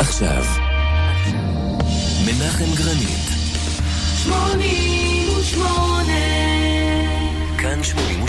עכשיו. מנחם גרנית. 88 כאן 88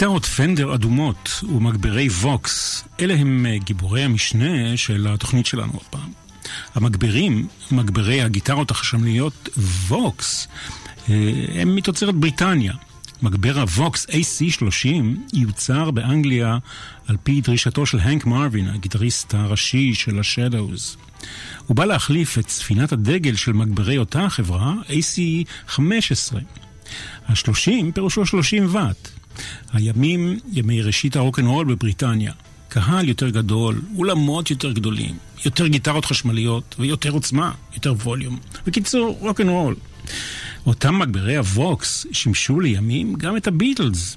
גיטרות פנדר אדומות ומגברי ווקס, אלה הם אה, גיבורי המשנה של התוכנית שלנו הפעם. המגברים, מגברי הגיטרות החשמליות ווקס, אה, הם מתוצרת בריטניה. מגבר הווקס AC30 יוצר באנגליה על פי דרישתו של הנק מרווין, הגיטריסט הראשי של השדאוז. הוא בא להחליף את ספינת הדגל של מגברי אותה החברה, AC15. ה-30 פירושו 30 ואט. הימים, ימי ראשית הרוקנרול בבריטניה. קהל יותר גדול, אולמות יותר גדולים, יותר גיטרות חשמליות ויותר עוצמה, יותר ווליום. בקיצור, רוקנרול. אותם מגברי הווקס שימשו לימים גם את הביטלס.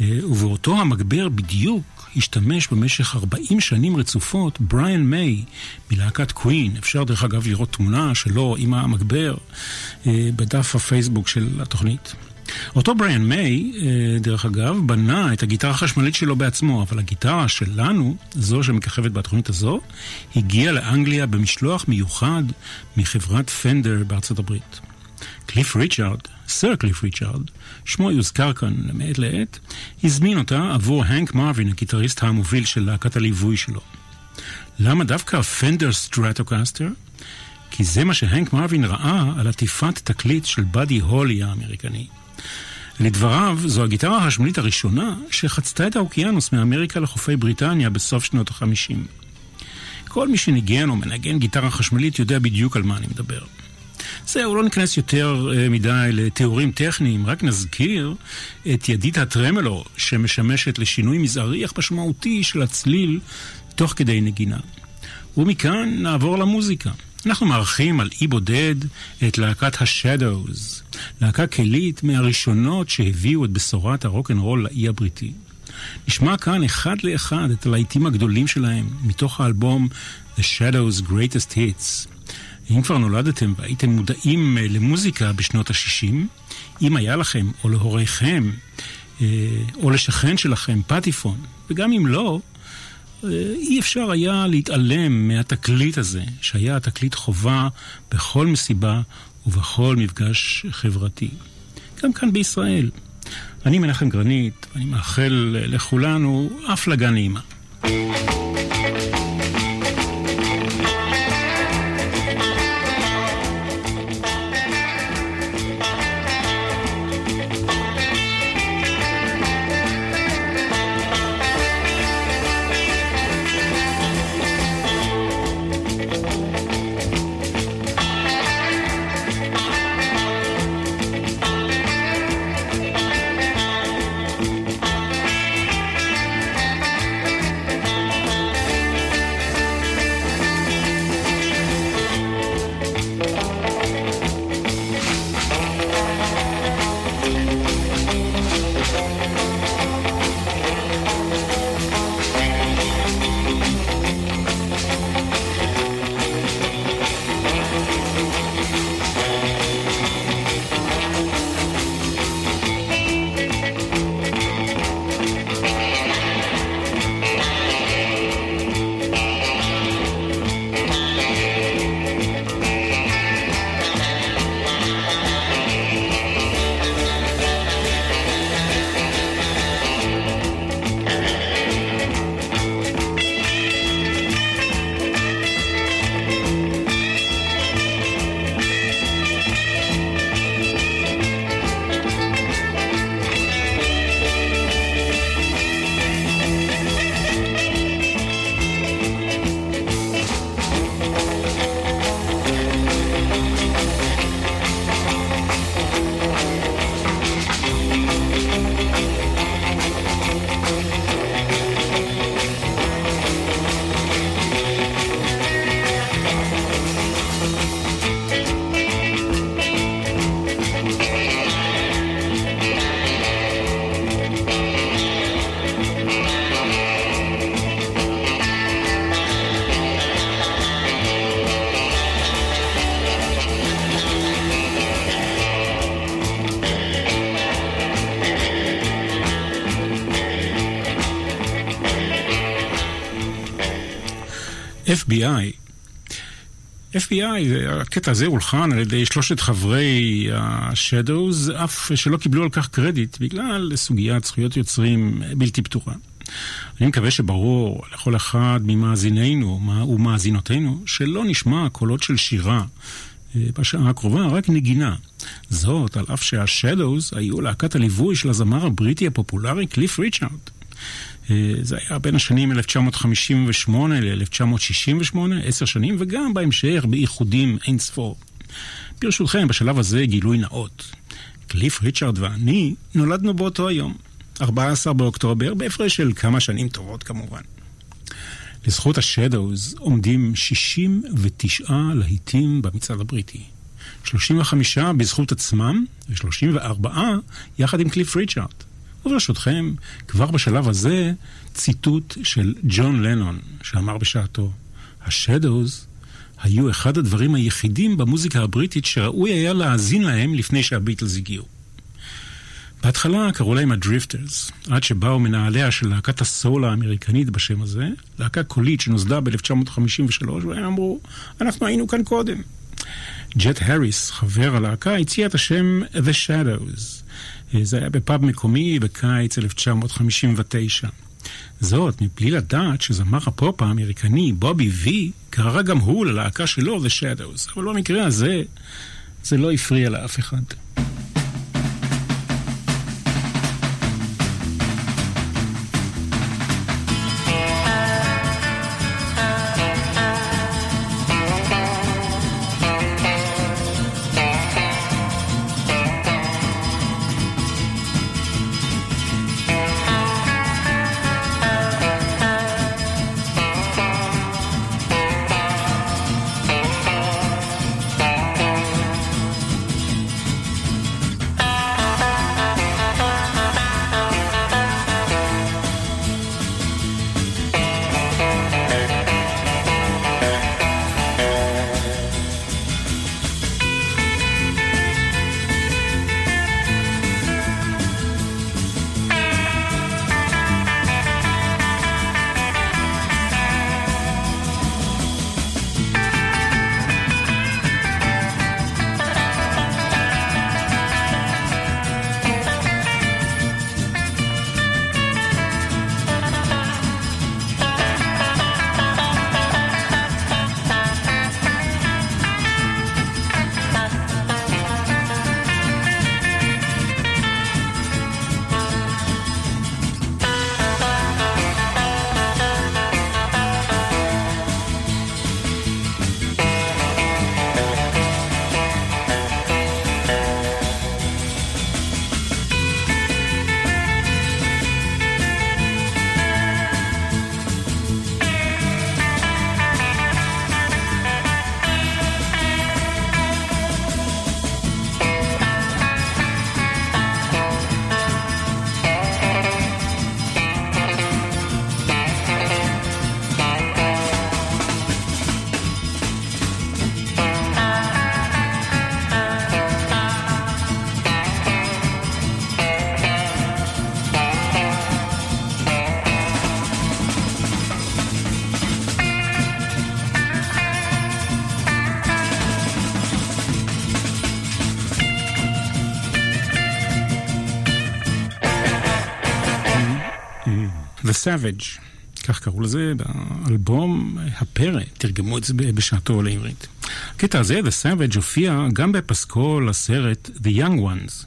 אה, ובאותו המגבר בדיוק השתמש במשך 40 שנים רצופות בריאן מיי מלהקת קווין. אפשר דרך אגב לראות תמונה שלו עם המגבר אה, בדף הפייסבוק של התוכנית. אותו בריאן מיי, אה, דרך אגב, בנה את הגיטרה החשמלית שלו בעצמו, אבל הגיטרה שלנו, זו שמככבת בתוכנית הזו, הגיעה לאנגליה במשלוח מיוחד מחברת פנדר בארצות הברית. קליף ריצ'ארד, סר קליף ריצ'ארד, שמו יוזכר כאן מעת לעת, הזמין אותה עבור הנק מרווין, הגיטריסט המוביל של להקת הליווי שלו. למה דווקא פנדר סטרטוקסטר? כי זה מה שהנק מרווין ראה על עטיפת תקליט של באדי הולי האמריקני. לדבריו, זו הגיטרה החשמלית הראשונה שחצתה את האוקיינוס מאמריקה לחופי בריטניה בסוף שנות החמישים. כל מי שניגן או מנגן גיטרה חשמלית יודע בדיוק על מה אני מדבר. זהו, לא ניכנס יותר uh, מדי לתיאורים טכניים, רק נזכיר את ידית הטרמלו שמשמשת לשינוי מזערי אך משמעותי של הצליל תוך כדי נגינה. ומכאן נעבור למוזיקה. אנחנו מארחים על אי בודד את להקת השדוז, להקה כלית מהראשונות שהביאו את בשורת הרוקנרול לאי הבריטי. נשמע כאן אחד לאחד את הלהיטים הגדולים שלהם מתוך האלבום The Shadows Greatest Hits. אם כבר נולדתם והייתם מודעים אה, למוזיקה בשנות ה-60, אם היה לכם או להוריכם אה, או לשכן שלכם פטיפון, וגם אם לא, אה, אי אפשר היה להתעלם מהתקליט הזה, שהיה התקליט חובה בכל מסיבה ובכל מפגש חברתי. גם כאן בישראל. אני מנחם גרנית, ואני מאחל לכולנו הפלגה נעימה. FBI. FBI, הקטע הזה הולחן על ידי שלושת חברי ה-Shadows, אף שלא קיבלו על כך קרדיט, בגלל סוגיית זכויות יוצרים בלתי פתוחה. אני מקווה שברור לכל אחד ממאזינינו ומאזינותינו שלא נשמע קולות של שירה אה, בשעה הקרובה, רק נגינה. זאת על אף שה-Shadows היו להקת הליווי של הזמר הבריטי הפופולרי קליף ריצ'ארד. אה, זה היה בין השנים 1958 ל-1968, עשר שנים, וגם בהמשך באיחודים אין ספור. ברשותכם, בשלב הזה גילוי נאות. קליף ריצ'ארד ואני נולדנו באותו היום, 14 באוקטובר, בהפרש של כמה שנים טובות כמובן. לזכות השדוז עומדים 69 להיטים במצעד הבריטי. 35 בזכות עצמם ו-34 יחד עם קליף ריצ'ארד. וברשותכם, כבר בשלב הזה, ציטוט של ג'ון לנון, שאמר בשעתו, השדוז היו אחד הדברים היחידים במוזיקה הבריטית שראוי היה להאזין להם לפני שהביטלס הגיעו. בהתחלה קראו להם הדריפטרס, עד שבאו מנהליה של להקת הסול האמריקנית בשם הזה, להקה קולית שנוסדה ב-1953, והם אמרו, אנחנו היינו כאן קודם. ג'ט הריס, חבר הלהקה, הציע את השם The Shadows. זה היה בפאב מקומי בקיץ 1959. זאת, מבלי לדעת שזמר הפופ האמריקני בובי וי קרא גם הוא ללהקה שלו The Shadows, אבל במקרה הזה זה לא הפריע לאף אחד. Savage, כך קראו לזה באלבום הפרא, תרגמו את זה בשעתו לעברית. הקטע הזה, The Savage, הופיע גם בפסקול הסרט The Young Ones,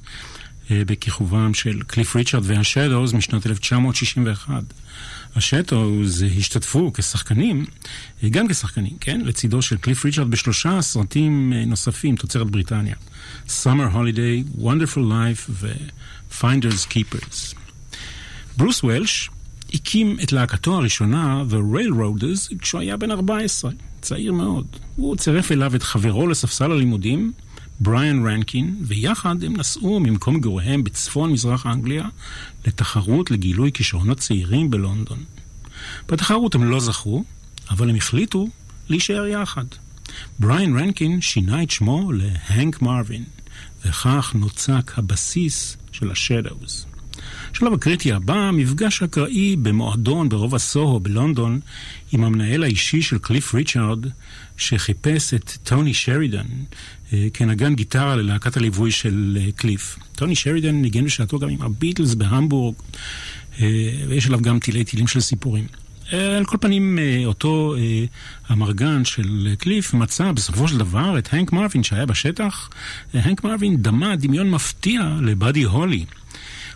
אה, בכיכובם של קליף ריצ'רד והשדוז משנות 1961. השטוז השתתפו כשחקנים, אה, גם כשחקנים, כן? לצידו של קליף ריצ'רד בשלושה סרטים אה, נוספים, תוצרת בריטניה. Summer Holiday, Wonderful Life ו-Finders Keepers. ברוס וולש הקים את להקתו הראשונה, The Railroaders, כשהוא היה בן 14, צעיר מאוד. הוא צירף אליו את חברו לספסל הלימודים, בריאן רנקין, ויחד הם נסעו ממקום מגוריהם בצפון מזרח אנגליה לתחרות לגילוי כישרונות צעירים בלונדון. בתחרות הם לא זכו, אבל הם החליטו להישאר יחד. בריאן רנקין שינה את שמו להנק מרווין, וכך נוצק הבסיס של השדאוז. השלב הקריטי הבא, מפגש אקראי במועדון ברובע סוהו בלונדון עם המנהל האישי של קליף ריצ'ארד, שחיפש את טוני שרידן אה, כנגן גיטרה ללהקת הליווי של אה, קליף. טוני שרידן ניגן בשעתו גם עם הביטלס בהמבורג, אה, ויש עליו גם תילי תילים של סיפורים. על כל פנים, אותו המרגן של קליף מצא בסופו של דבר את הנק מרווין שהיה בשטח. הנק מרווין דמה דמיון מפתיע לבאדי הולי.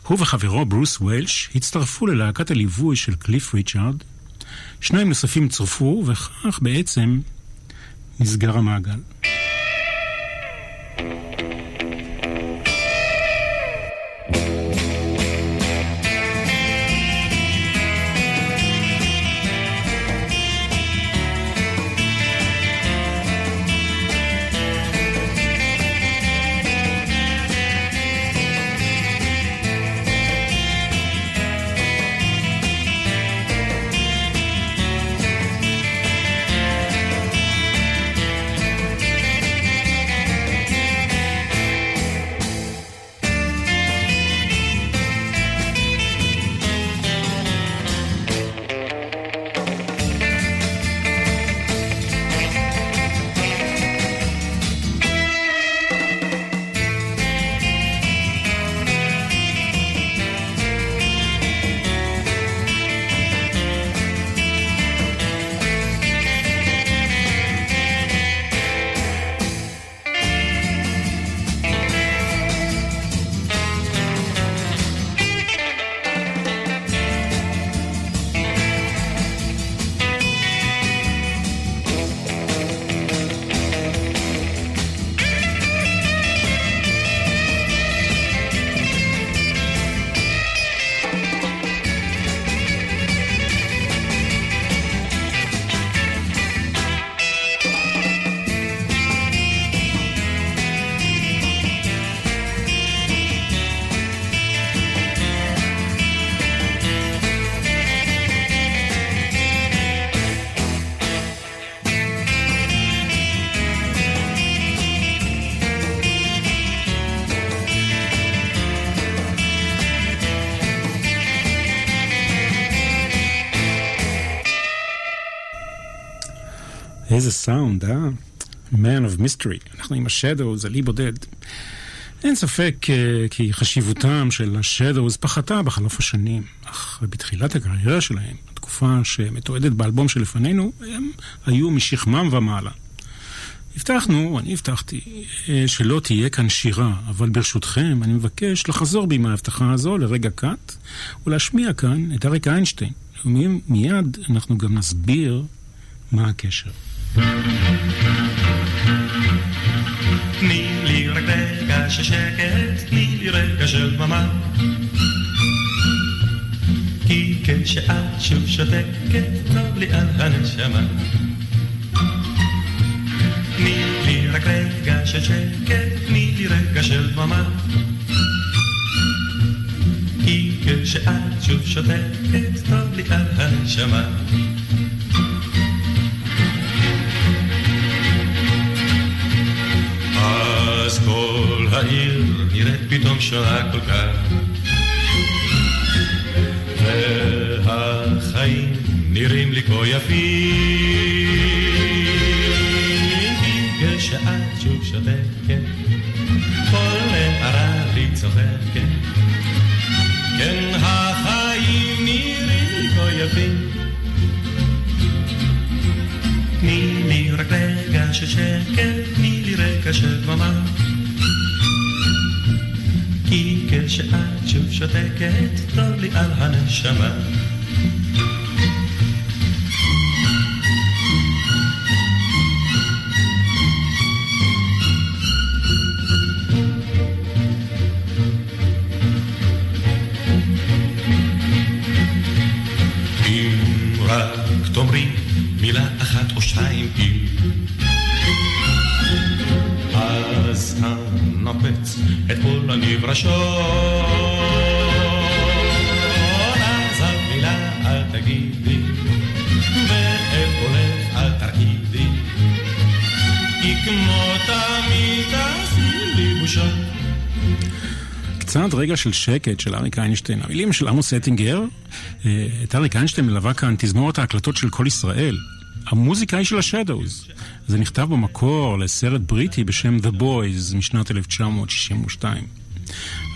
הוא וחברו ברוס וולש הצטרפו ללהקת הליווי של קליף ריצ'ארד. שניים נוספים צורפו, וכך בעצם נסגר המעגל. איזה סאונד, אה? Man of Mystery. אנחנו עם השדווז, עלי בודד. אין ספק אה, כי חשיבותם של השדווז פחתה בחלוף השנים, אך בתחילת הקריירה שלהם, התקופה שמתועדת באלבום שלפנינו, הם היו משכמם ומעלה. הבטחנו, אני הבטחתי, אה, שלא תהיה כאן שירה, אבל ברשותכם, אני מבקש לחזור בי מההבטחה הזו לרגע קאט, ולהשמיע כאן את אריק איינשטיין. ומיד אנחנו גם נסביר מה הקשר. תני לי רק רגע של שקט, תני לי רגע של דממה. כי כשאת שוב שותקת, טוב לי על הנשמה. תני לי רק רגע של שקט, תני לי רגע של דממה. כי כשאת שוב שותקת, טוב לי על הנשמה. העיר נראית פתאום שונה כל כך. והחיים נראים לי כה יפים. כשאת שוב שותקת, כל נערה לי צוחקת. כן, החיים נראים לי כה יפים. תני לי רק רגע של שקט, תני לי רגע של דממה. כשאת שוב שותקת, טוב לי על הנשמה. ראשון. אז המילה אל תגידי, ואיפה לך אל תרגידי, כי כמו תמיד עשי לי בושות. קצת רגע של שקט של אריק איינשטיין. המילים של עמוס אטינגר, אה, את אריק איינשטיין מלווה כאן תזמורת ההקלטות של כל ישראל. המוזיקה היא של השדוס. זה נכתב במקור לסרט בריטי בשם The Boys משנת 1962.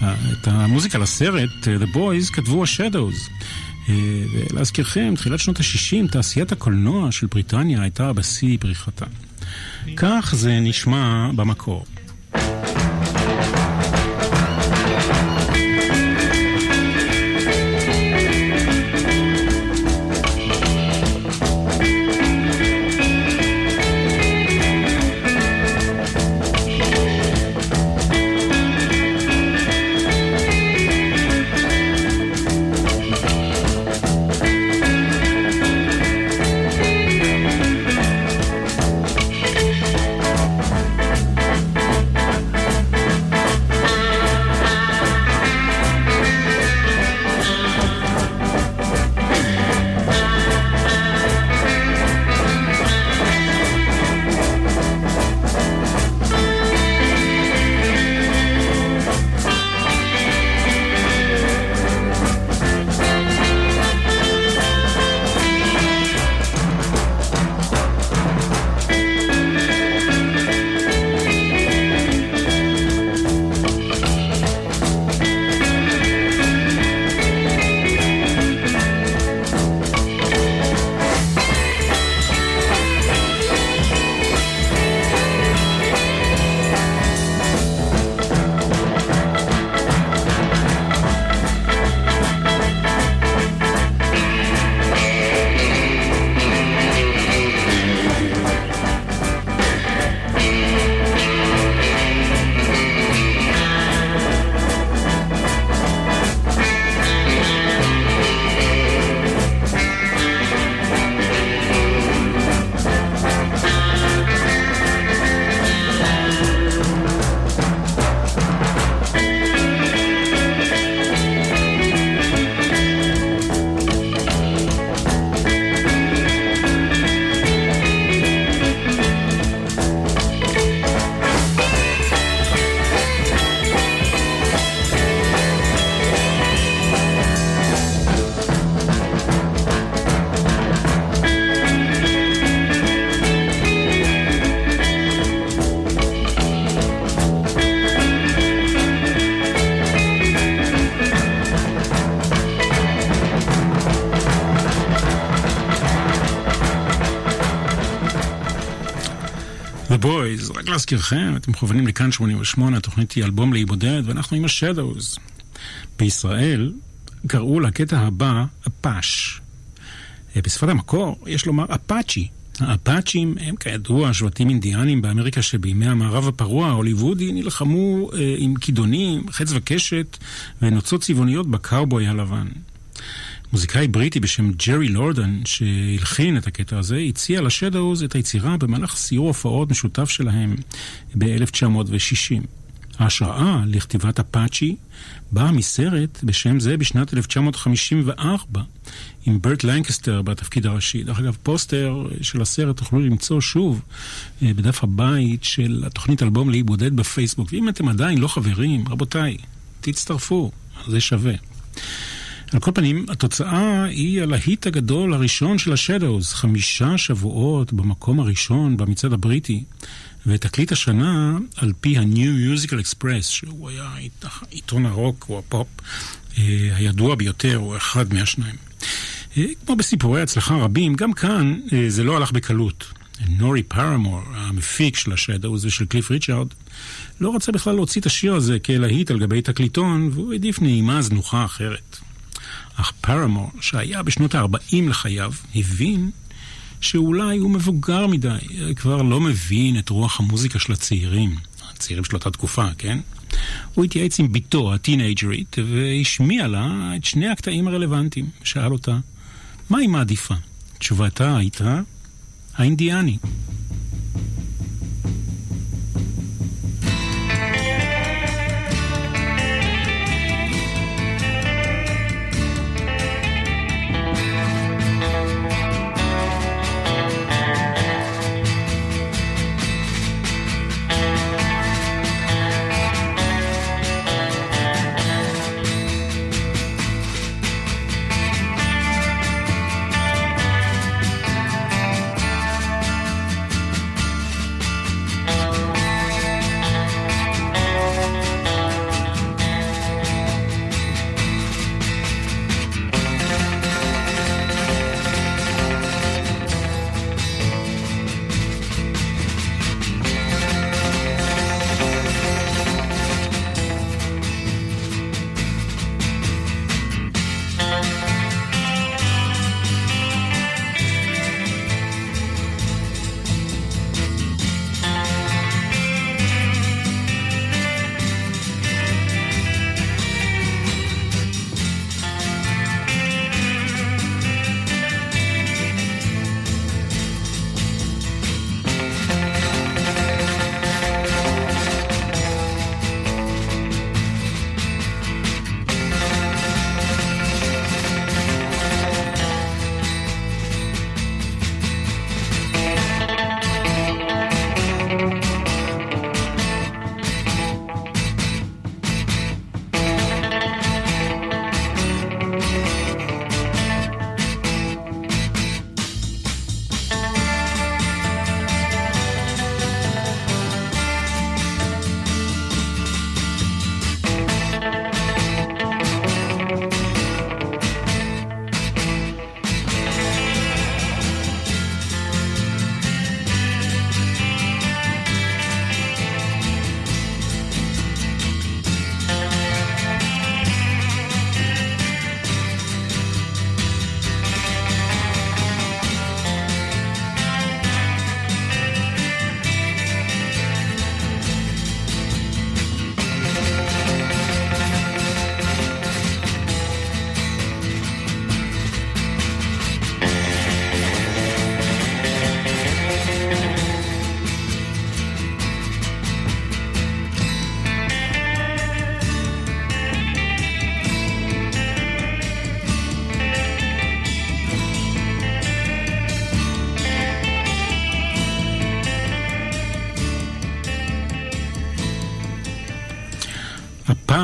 אה, את המוזיקה לסרט אה, The Boys כתבו השדוז. ולהזכירכם, תחילת שנות ה-60, תעשיית הקולנוע של בריטניה הייתה בשיא פריחתה. כך זה נשמע במקור. להזכירכם, אתם מכוונים לכאן 88, התוכנית היא אלבום לאי בודד, ואנחנו עם השדוז. בישראל קראו לקטע הבא אפאש. אה, בשפת המקור יש לומר אפאצ'י. האפאצ'ים הם כידוע שבטים אינדיאנים באמריקה שבימי המערב הפרוע ההוליוודי נלחמו אה, עם כידונים, חץ וקשת ונוצות צבעוניות בקאובוי הלבן. מוזיקאי בריטי בשם ג'רי לורדן, שהלחין את הקטע הזה, הציע לשדאוז את היצירה במהלך סיור הופעות משותף שלהם ב-1960. ההשראה לכתיבת אפאצ'י באה מסרט בשם זה בשנת 1954, עם ברט לנקסטר בתפקיד הראשי. דרך אגב, פוסטר של הסרט תוכלו למצוא שוב אה, בדף הבית של התוכנית אלבום לאי בודד בפייסבוק. ואם אתם עדיין לא חברים, רבותיי, תצטרפו, זה שווה. על כל פנים, התוצאה היא הלהיט הגדול הראשון של השדוז, חמישה שבועות במקום הראשון במצעד הבריטי, ותקליט השנה, על פי ה-New Musical Express, שהוא היה עיתון הרוק או הפופ אה, הידוע ביותר, הוא אחד מהשניים. אה, כמו בסיפורי הצלחה רבים, גם כאן אה, זה לא הלך בקלות. נורי פארמור, המפיק של השדוז ושל קליף ריצ'ארד, לא רצה בכלל להוציא את השיר הזה כלהיט על גבי תקליטון, והוא העדיף נעימה זנוחה אחרת. אך פרמור, שהיה בשנות ה-40 לחייו, הבין שאולי הוא מבוגר מדי, כבר לא מבין את רוח המוזיקה של הצעירים, הצעירים של אותה תקופה, כן? הוא התייעץ עם בתו הטינג'רית והשמיע לה את שני הקטעים הרלוונטיים. שאל אותה, מה היא מעדיפה? תשובתה הייתה, האינדיאני.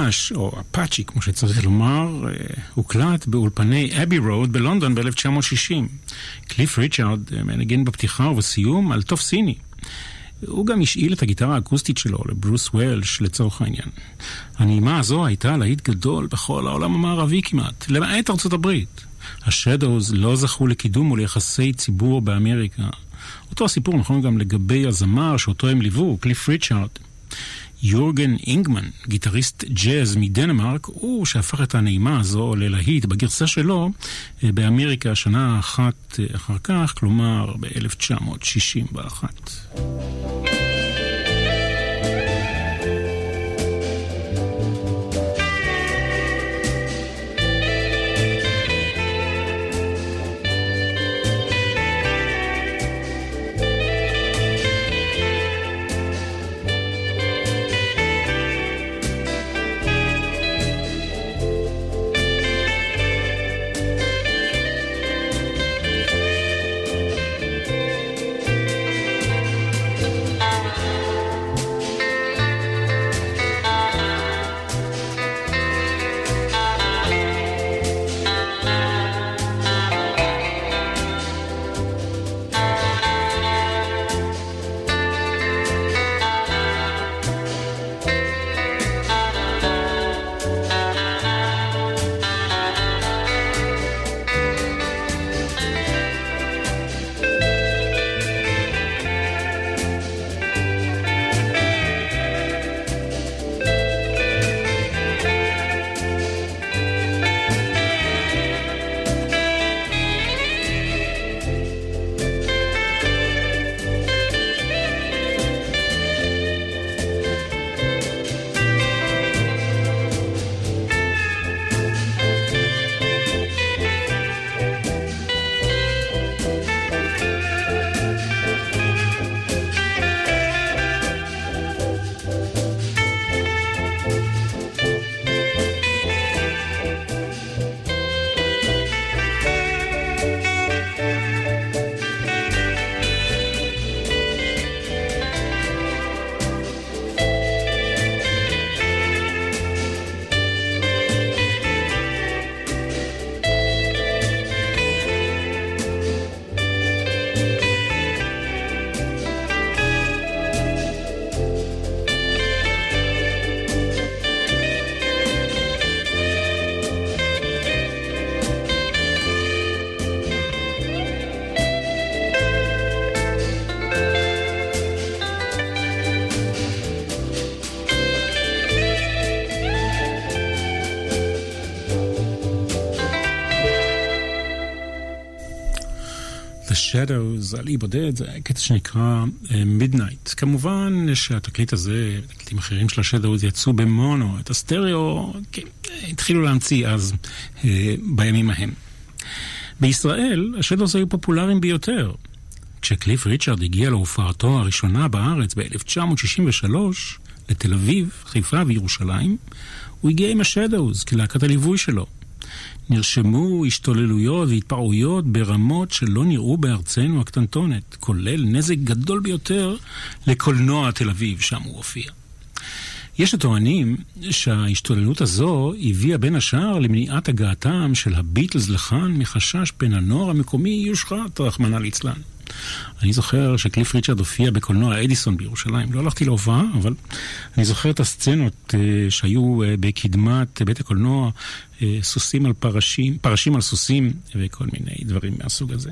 אפאש, או אפאצ'י כמו שצריך לומר, הוקלט באולפני אבי רוד בלונדון ב-1960. קליף ריצ'ארד מנגן בפתיחה ובסיום על טוב סיני. הוא גם השאיל את הגיטרה האקוסטית שלו לברוס וולש לצורך העניין. הנעימה הזו הייתה להיט גדול בכל העולם המערבי כמעט, למעט ארצות הברית. השדוז לא זכו לקידום וליחסי ציבור באמריקה. אותו הסיפור נכון גם לגבי הזמר שאותו הם ליוו, קליף ריצ'ארד. יורגן אינגמן, גיטריסט ג'אז מדנמרק, הוא שהפך את הנעימה הזו ללהיט בגרסה שלו אה, באמריקה שנה אחת אה, אחר כך, כלומר ב-1961. Shadows על אי בודד, זה קטע שנקרא Midnight. אה, כמובן שהתקליט הזה, תקליטים אחרים של השדווז יצאו במונו, את הסטריאו כן, התחילו להמציא אז אה, בימים ההם. בישראל השדווז היו פופולריים ביותר. כשקליף ריצ'רד הגיע להופעתו הראשונה בארץ ב-1963 לתל אביב, חיפה וירושלים, הוא הגיע עם השדווז כלהקת הליווי שלו. נרשמו השתוללויות והתפרעויות ברמות שלא נראו בארצנו הקטנטונת, כולל נזק גדול ביותר לקולנוע תל אביב, שם הוא הופיע. יש הטוענים שההשתוללות הזו הביאה בין השאר למניעת הגעתם של הביטלס לכאן מחשש בין הנוער המקומי יושחת, רחמנא ליצלן. אני זוכר שקליף ריצ'רד הופיע בקולנוע אדיסון בירושלים. לא הלכתי להופעה, אבל אני זוכר את הסצנות uh, שהיו uh, בקדמת בית הקולנוע, uh, סוסים על פרשים, פרשים על סוסים וכל מיני דברים מהסוג הזה.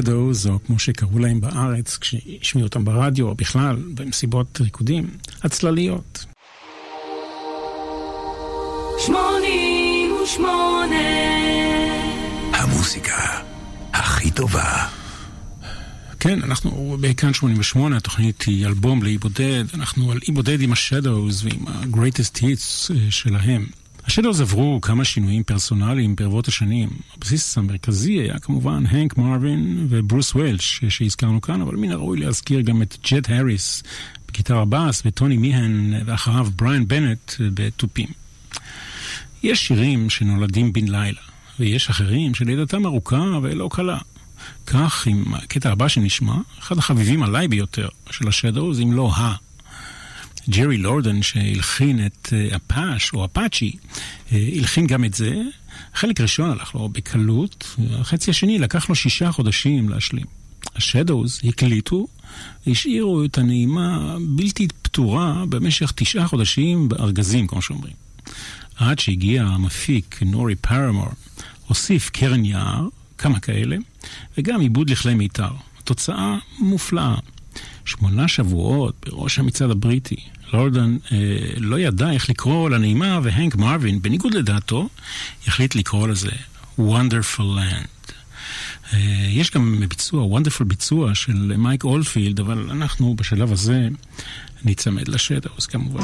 השדוז, או כמו שקראו להם בארץ, כשהשמיעו אותם ברדיו, או בכלל, במסיבות ריקודים, הצלליות. שמונים ושמונה המוסיקה הכי טובה כן, אנחנו בכאן 88, התוכנית היא אלבום לאי בודד, אנחנו על אי בודד עם השדוז ועם ה-greatest hits אה, שלהם. השדוז עברו כמה שינויים פרסונליים ברבות השנים. הבסיס המרכזי היה כמובן הנק מרווין וברוס וולש שהזכרנו כאן, אבל מן הראוי להזכיר גם את ג'ט האריס בגיטר הבאס וטוני מיהן ואחריו בריאן בנט בתופים. יש שירים שנולדים בן לילה, ויש אחרים שלידתם ארוכה ולא קלה. כך עם הקטע הבא שנשמע, אחד החביבים עליי ביותר של השדוז, אם לא ה... ג'רי לורדן שהלחין את אפאש או אפאצ'י, הלחין גם את זה. חלק ראשון הלך לו בקלות, החצי השני לקח לו שישה חודשים להשלים. השדוז הקליטו, השאירו את הנעימה בלתי פתורה במשך תשעה חודשים בארגזים, כמו שאומרים. עד שהגיע המפיק נורי פרמור, הוסיף קרן יער, כמה כאלה, וגם עיבוד לכלי מיתר. תוצאה מופלאה. שמונה שבועות בראש המצעד הבריטי. לורדן אה, לא ידע איך לקרוא לנעימה, והנק מרווין, בניגוד לדעתו, החליט לקרוא לזה Wonderful Land. אה, יש גם ביצוע, Wonderful ביצוע של מייק אולפילד, אבל אנחנו בשלב הזה ניצמד לשדוס כמובן.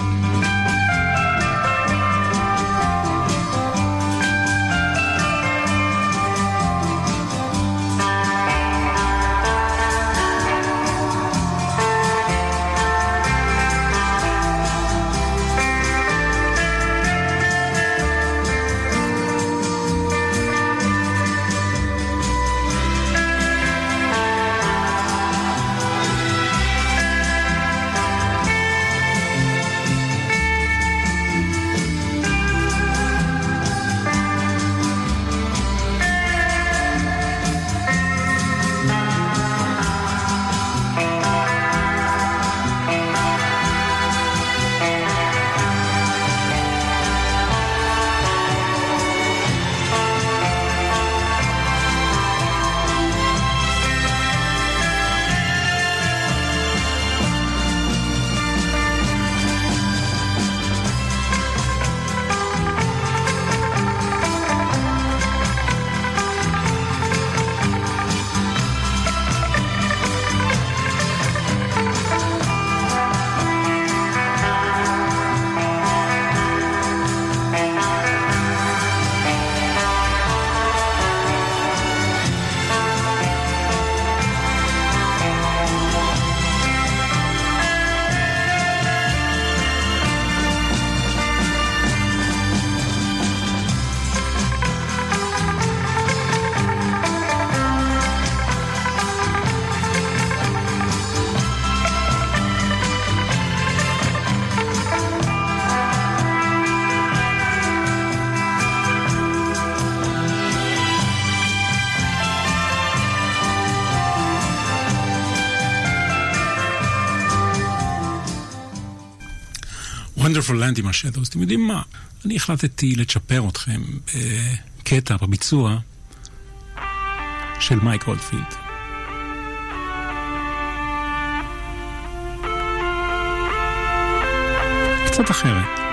Wonderful Land עם השדו, אז אתם יודעים מה? אני החלטתי לצ'פר אתכם בקטע, בביצוע של מייק אולדפילד. קצת אחרת.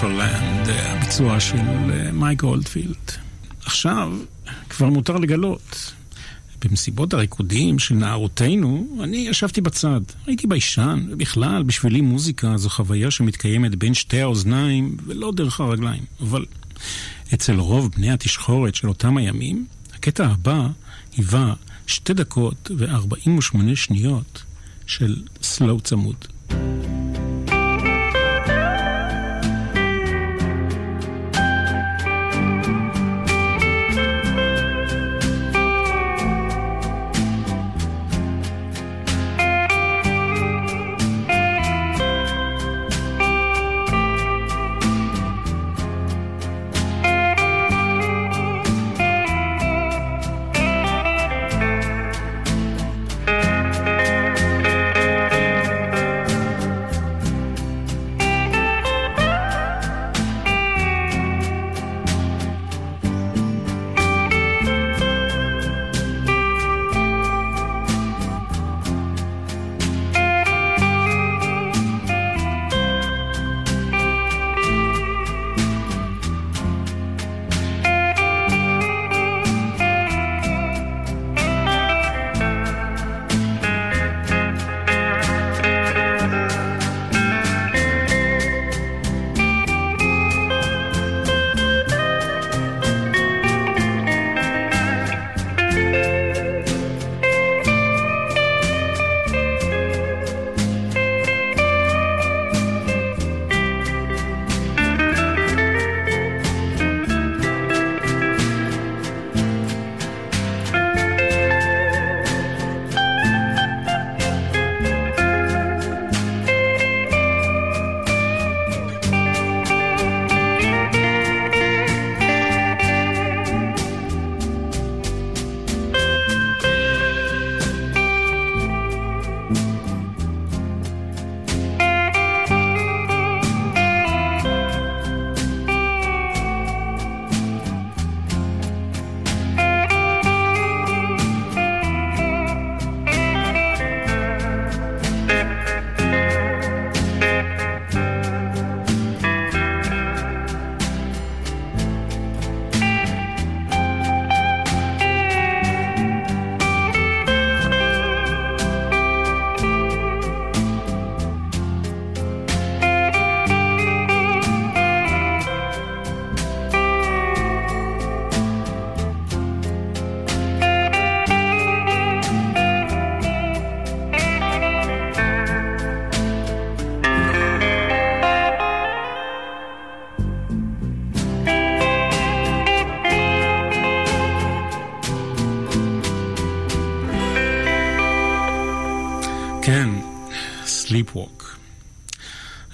Wonderful Land, הביצוע של מייק אולדפילד. עכשיו, כבר מותר לגלות. במסיבות הריקודים של נערותינו, אני ישבתי בצד. הייתי ביישן, ובכלל, בשבילי מוזיקה זו חוויה שמתקיימת בין שתי האוזניים, ולא דרך הרגליים. אבל אצל רוב בני התשחורת של אותם הימים, הקטע הבא היווה שתי דקות ו-48 שניות של סלואו צמוד.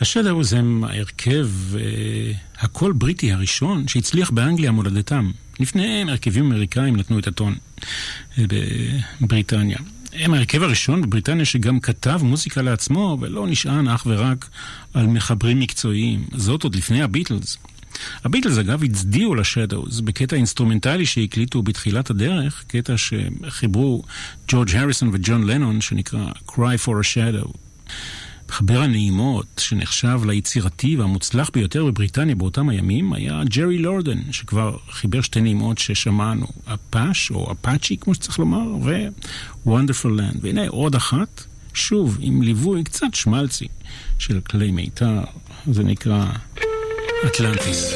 השדאוז הם ההרכב אה, הכל בריטי הראשון שהצליח באנגליה מולדתם. לפניהם הרכבים אמריקאים נתנו את הטון אה, בבריטניה. הם ההרכב הראשון בבריטניה שגם כתב מוזיקה לעצמו ולא נשען אך ורק על מחברים מקצועיים. זאת עוד לפני הביטלס. הביטלס אגב הצדיעו לשדאוז בקטע אינסטרומנטלי שהקליטו בתחילת הדרך, קטע שחיברו ג'ורג' הריסון וג'ון לנון שנקרא Cry for a Shadow. מחבר הנעימות, שנחשב ליצירתי והמוצלח ביותר בבריטניה באותם הימים, היה ג'רי לורדן, שכבר חיבר שתי נעימות ששמענו, אפאש, או אפאצ'י, כמו שצריך לומר, ו-Wonderful Land. והנה עוד אחת, שוב, עם ליווי קצת שמלצי של כלי מיתר, זה נקרא אטלנטיס.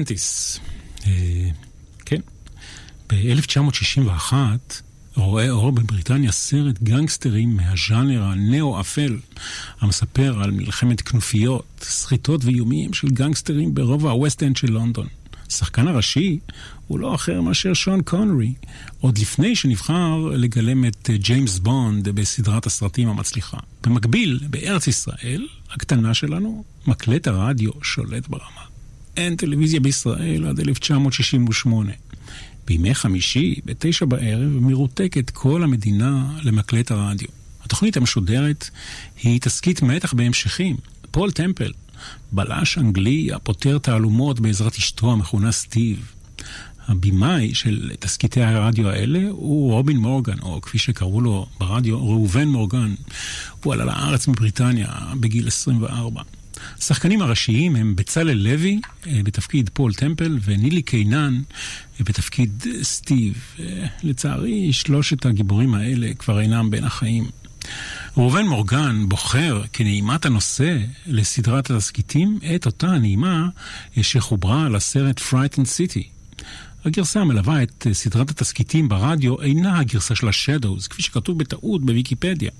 אטלנטיס. אה, כן. ב-1961 רואה אור בבריטניה סרט גנגסטרים מהז'אנר הנאו-אפל, המספר על מלחמת כנופיות, סחיטות ואיומים של גנגסטרים ברובע הווסט-אנד של לונדון. השחקן הראשי הוא לא אחר מאשר שון קונרי, עוד לפני שנבחר לגלם את ג'יימס בונד בסדרת הסרטים המצליחה. במקביל, בארץ ישראל, הקטנה שלנו, מקלט הרדיו שולט ברמה. אין טלוויזיה בישראל עד 1968. בימי חמישי, בתשע בערב, מרותקת כל המדינה למקלט הרדיו. התוכנית המשודרת היא תסכית מתח בהמשכים. פול טמפל, בלש אנגלי הפותר תעלומות בעזרת אשתו המכונה סטיב. הבמאי של תסכיתי הרדיו האלה הוא רובין מורגן, או כפי שקראו לו ברדיו, ראובן מורגן. הוא עלה לארץ מבריטניה בגיל 24. השחקנים הראשיים הם בצלאל לוי אה, בתפקיד פול טמפל ונילי קינן אה, בתפקיד סטיב. אה, לצערי, שלושת הגיבורים האלה כבר אינם בין החיים. ראובן מורגן בוחר כנעימת הנושא לסדרת התסכיתים את אותה הנעימה שחוברה לסרט Frightened City. הגרסה המלווה את סדרת התסכיתים ברדיו אינה הגרסה של השדוז, כפי שכתוב בטעות בוויקיפדיה.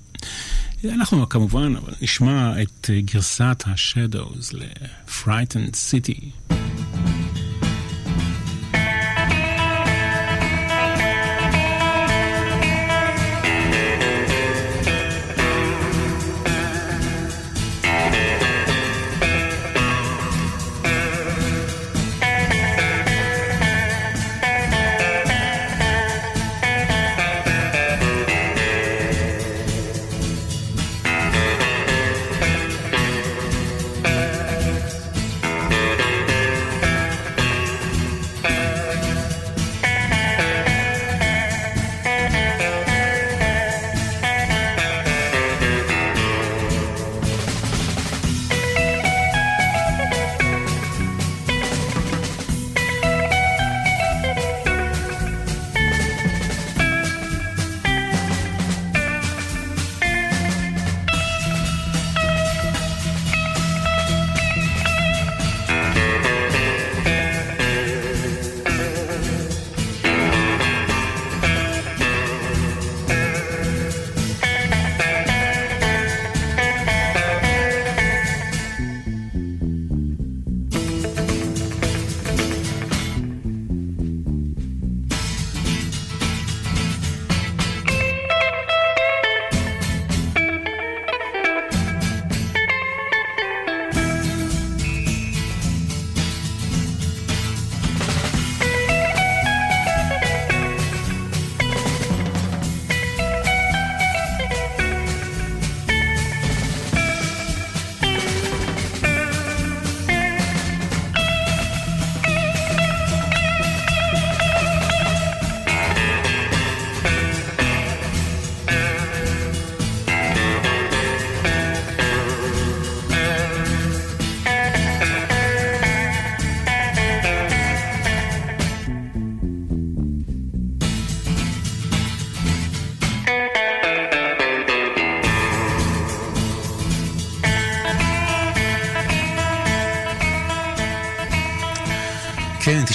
אנחנו כמובן נשמע את גרסת השדוז ל-Frightened City.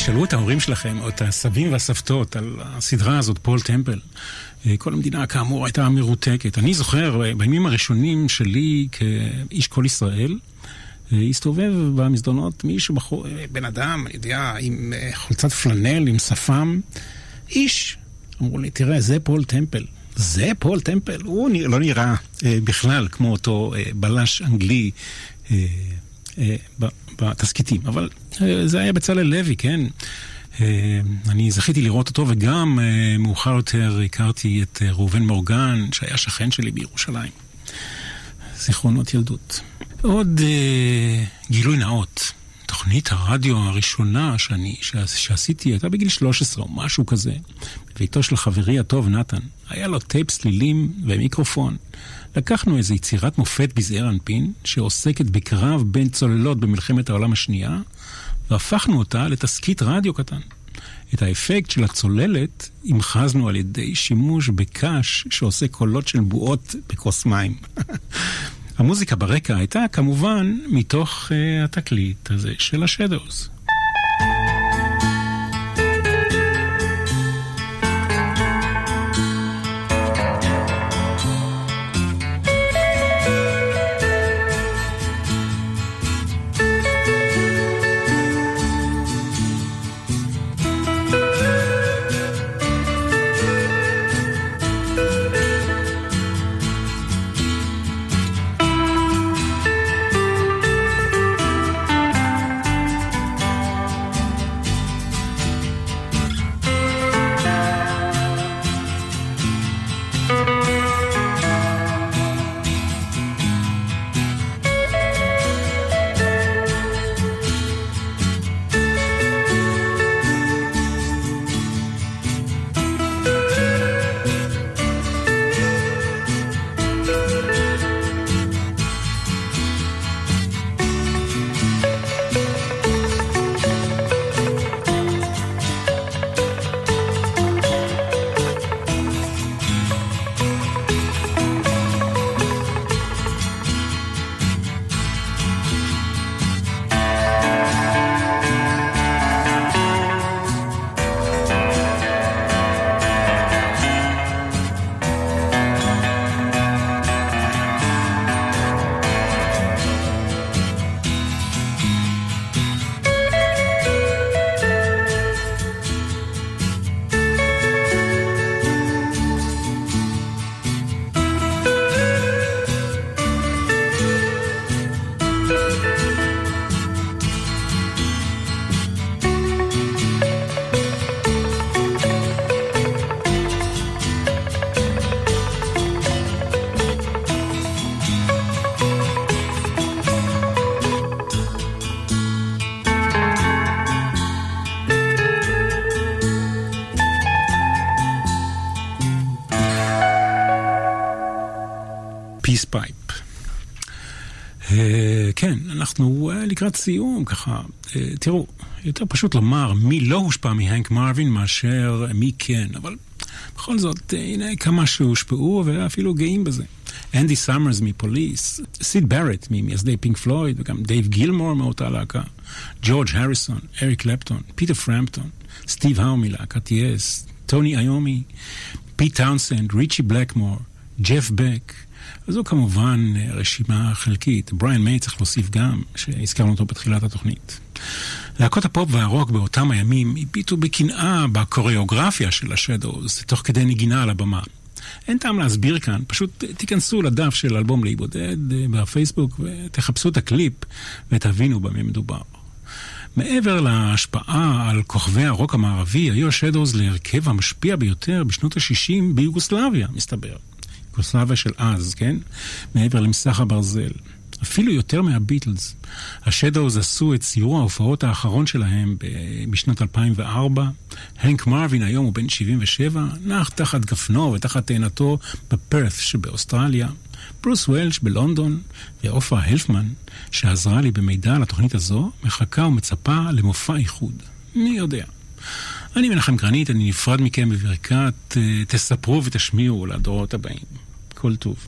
תשאלו את ההורים שלכם, או את הסבים והסבתות, על הסדרה הזאת, פול טמפל. אה, כל המדינה, כאמור, הייתה מרותקת. אני זוכר, אה, בימים הראשונים שלי כאיש כל ישראל, אה, הסתובב במסדרונות מישהו, בחור, בן אדם, אני יודע, עם חולצת פלנל, עם שפם. איש. אמרו לי, תראה, זה פול טמפל. זה פול טמפל? הוא לא נראה בכלל כמו אותו בלש אנגלי בתסכיתים, אבל אה, זה היה בצלאל לוי, כן? אה, אני זכיתי לראות אותו, וגם אה, מאוחר יותר הכרתי את ראובן מורגן, שהיה שכן שלי בירושלים. זיכרונות ילדות. עוד גילוי נאות. תוכנית הרדיו הראשונה שאני, שעשיתי הייתה בגיל 13 או משהו כזה, בביתו של חברי הטוב נתן. היה לו טייפ סלילים ומיקרופון. לקחנו איזו יצירת מופת בזעיר אנפין, שעוסקת בקרב בין צוללות במלחמת העולם השנייה, והפכנו אותה לתסכית רדיו קטן. את האפקט של הצוללת המחזנו על ידי שימוש בקש שעושה קולות של בועות בכוס מים. המוזיקה ברקע הייתה כמובן מתוך uh, התקליט הזה של השדוס. כן, אנחנו לקראת סיום, ככה. תראו, יותר פשוט לומר מי לא הושפע מהנק מרווין מאשר מי כן, אבל בכל זאת, הנה כמה שהושפעו ואפילו גאים בזה. אנדי סאמרס מפוליס, סיד ברט ממייסדי פינק פלויד, וגם דייב גילמור מאותה להקה, ג'ורג' הריסון, אריק קלפטון, פיטר פרמפטון, סטיב האו מלהקת יס, טוני איומי, פיט טאונסנד, ריצ'י בלקמור, ג'ף בק. וזו כמובן רשימה חלקית. בריאן מיי צריך להוסיף גם, שהזכרנו אותו בתחילת התוכנית. להקות הפופ והרוק באותם הימים הביטו בקנאה בקוריאוגרפיה של השדוז, תוך כדי נגינה על הבמה. אין טעם להסביר כאן, פשוט תיכנסו לדף של אלבום לאי בודד אה, בפייסבוק ותחפשו את הקליפ ותבינו במה מדובר. מעבר להשפעה על כוכבי הרוק המערבי, היו השדוז להרכב המשפיע ביותר בשנות ה-60 ביוגוסלביה, מסתבר. יוגוסלביה של אז, כן? מעבר למסך הברזל. אפילו יותר מהביטלס. השדוז עשו את סיור ההופעות האחרון שלהם בשנת 2004. הנק מרווין היום הוא בן 77, נח תחת גפנו ותחת תאנתו בפרת שבאוסטרליה. ברוס וולש בלונדון, ועופרה הלפמן, שעזרה לי במידע על התוכנית הזו, מחכה ומצפה למופע איחוד. מי יודע. אני מנחם גרנית, אני נפרד מכם בברכת אה, תספרו ותשמיעו לדורות הבאים. כל טוב.